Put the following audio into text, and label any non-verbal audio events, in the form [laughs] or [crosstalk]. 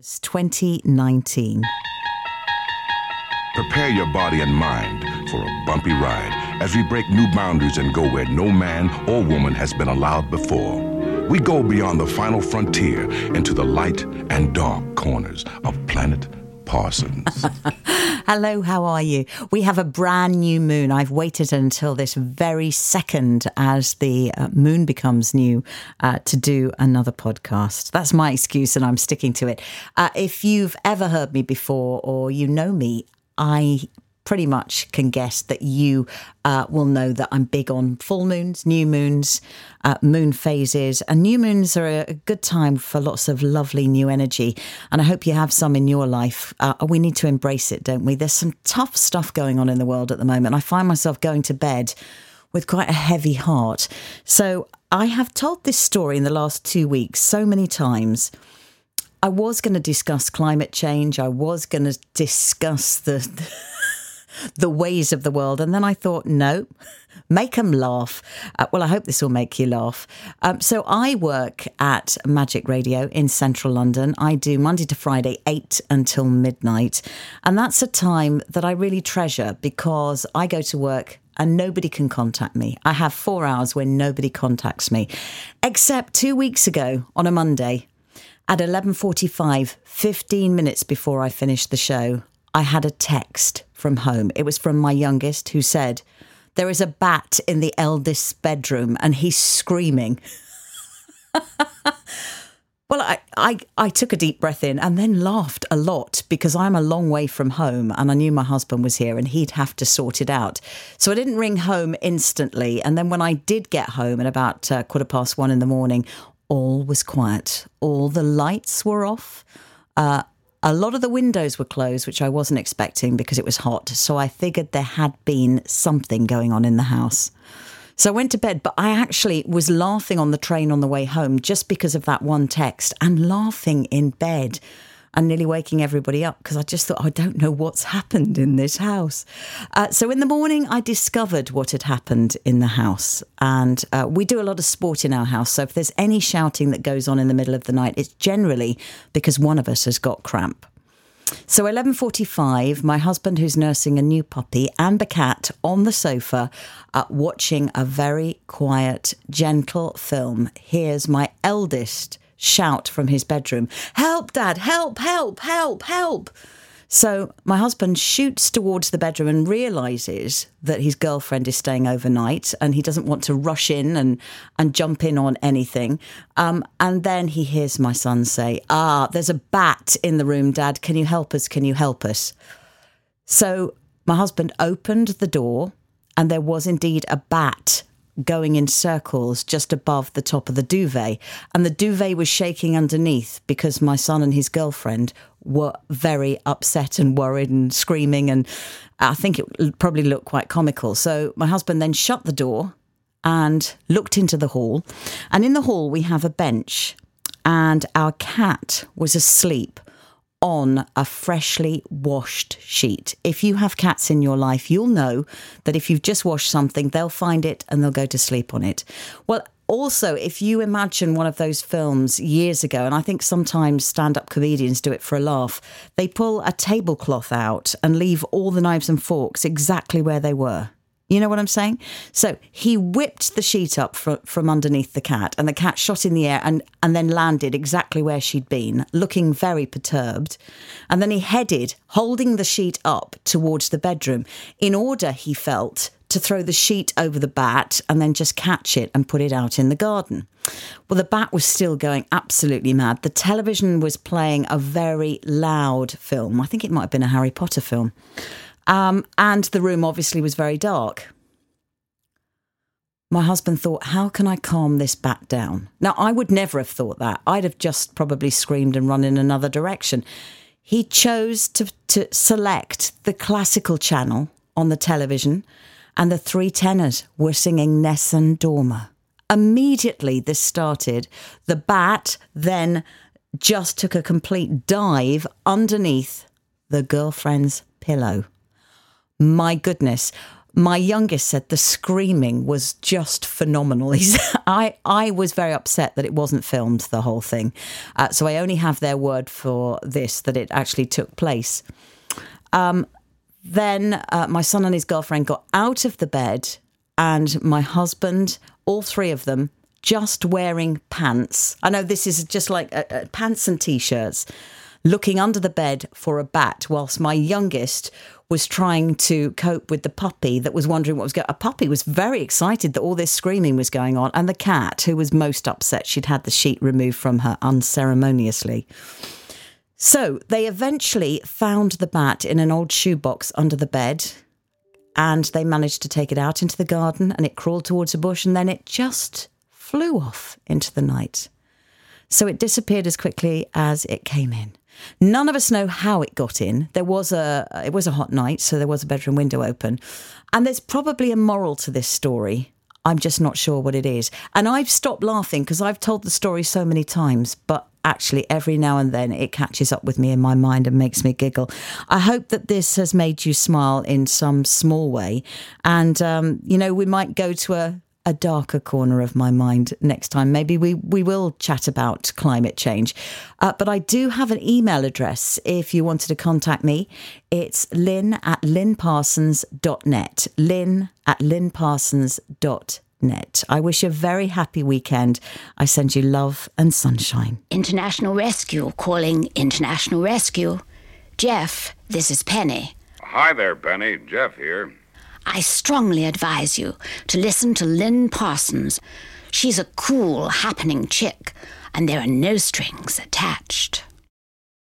It's 2019. Prepare your body and mind for a bumpy ride as we break new boundaries and go where no man or woman has been allowed before. We go beyond the final frontier into the light and dark corners of planet Parsons. [laughs] Hello, how are you? We have a brand new moon. I've waited until this very second as the uh, moon becomes new uh, to do another podcast. That's my excuse and I'm sticking to it. Uh, if you've ever heard me before or you know me, I pretty much can guess that you uh, will know that I'm big on full moons, new moons, uh, moon phases. And new moons are a good time for lots of lovely new energy. And I hope you have some in your life. Uh, we need to embrace it, don't we? There's some tough stuff going on in the world at the moment. I find myself going to bed with quite a heavy heart. So I have told this story in the last two weeks so many times. I was going to discuss climate change. I was going to discuss the the ways of the world. And then I thought, no, [laughs] make them laugh. Uh, well, I hope this will make you laugh. Um, so I work at Magic Radio in central London. I do Monday to Friday, 8 until midnight. And that's a time that I really treasure because I go to work and nobody can contact me. I have four hours when nobody contacts me, except two weeks ago on a Monday at 11:45, 15 minutes before I finished the show. I had a text from home. It was from my youngest who said, There is a bat in the eldest's bedroom and he's screaming. [laughs] well, I, I, I took a deep breath in and then laughed a lot because I'm a long way from home and I knew my husband was here and he'd have to sort it out. So I didn't ring home instantly. And then when I did get home at about uh, quarter past one in the morning, all was quiet. All the lights were off. Uh, a lot of the windows were closed, which I wasn't expecting because it was hot. So I figured there had been something going on in the house. So I went to bed, but I actually was laughing on the train on the way home just because of that one text and laughing in bed and nearly waking everybody up because I just thought, I don't know what's happened in this house. Uh, so in the morning, I discovered what had happened in the house. And uh, we do a lot of sport in our house. So if there's any shouting that goes on in the middle of the night, it's generally because one of us has got cramp. So 11:45, my husband, who's nursing a new puppy, and the cat on the sofa, uh, watching a very quiet, gentle film. Here's my eldest shout from his bedroom Help, Dad! Help, help, help, help! So my husband shoots towards the bedroom and realizes that his girlfriend is staying overnight and he doesn't want to rush in and, and jump in on anything. Um, and then he hears my son say, Ah, there's a bat in the room, Dad. Can you help us? Can you help us? So my husband opened the door and there was indeed a bat going in circles just above the top of the duvet. And the duvet was shaking underneath because my son and his girlfriend were very upset and worried and screaming. And I think it probably looked quite comical. So my husband then shut the door and looked into the hall. And in the hall, we have a bench, and our cat was asleep on a freshly washed sheet. If you have cats in your life, you'll know that if you've just washed something, they'll find it and they'll go to sleep on it. Well, also, if you imagine one of those films years ago, and I think sometimes stand up comedians do it for a laugh, they pull a tablecloth out and leave all the knives and forks exactly where they were. You know what I'm saying? So he whipped the sheet up from, from underneath the cat, and the cat shot in the air and, and then landed exactly where she'd been, looking very perturbed. And then he headed, holding the sheet up towards the bedroom, in order, he felt, to throw the sheet over the bat and then just catch it and put it out in the garden. Well, the bat was still going absolutely mad. The television was playing a very loud film. I think it might have been a Harry Potter film. Um, and the room obviously was very dark. My husband thought, how can I calm this bat down? Now, I would never have thought that. I'd have just probably screamed and run in another direction. He chose to, to select the classical channel on the television, and the three tenors were singing Nessun Dorma. Immediately, this started. The bat then just took a complete dive underneath the girlfriend's pillow. My goodness. my youngest said the screaming was just phenomenal. [laughs] He's, I, I was very upset that it wasn't filmed, the whole thing. Uh, so I only have their word for this, that it actually took place. Um, then uh, my son and his girlfriend got out of the bed, and my husband, all three of them, just wearing pants. I know this is just like uh, uh, pants and t shirts, looking under the bed for a bat, whilst my youngest was trying to cope with the puppy that was wondering what was going. A puppy was very excited that all this screaming was going on, and the cat, who was most upset, she'd had the sheet removed from her unceremoniously. So they eventually found the bat in an old shoebox under the bed, and they managed to take it out into the garden, and it crawled towards a bush, and then it just flew off into the night. So it disappeared as quickly as it came in. None of us know how it got in. There was a it was a hot night, so there was a bedroom window open. And there's probably a moral to this story. I'm just not sure what it is. And I've stopped laughing because I've told the story so many times, but actually every now and then it catches up with me in my mind and makes me giggle. I hope that this has made you smile in some small way. And, um, you know, we might go to a, a darker corner of my mind next time. Maybe we, we will chat about climate change. Uh, but I do have an email address if you wanted to contact me. It's lynn at lynnparsons.net. Lynn at lynnparsons.net. I wish you a very happy weekend. I send you love and sunshine. International Rescue calling International Rescue. Jeff, this is Penny. Hi there, Penny. Jeff here. I strongly advise you to listen to Lynn Parsons. She's a cool, happening chick, and there are no strings attached.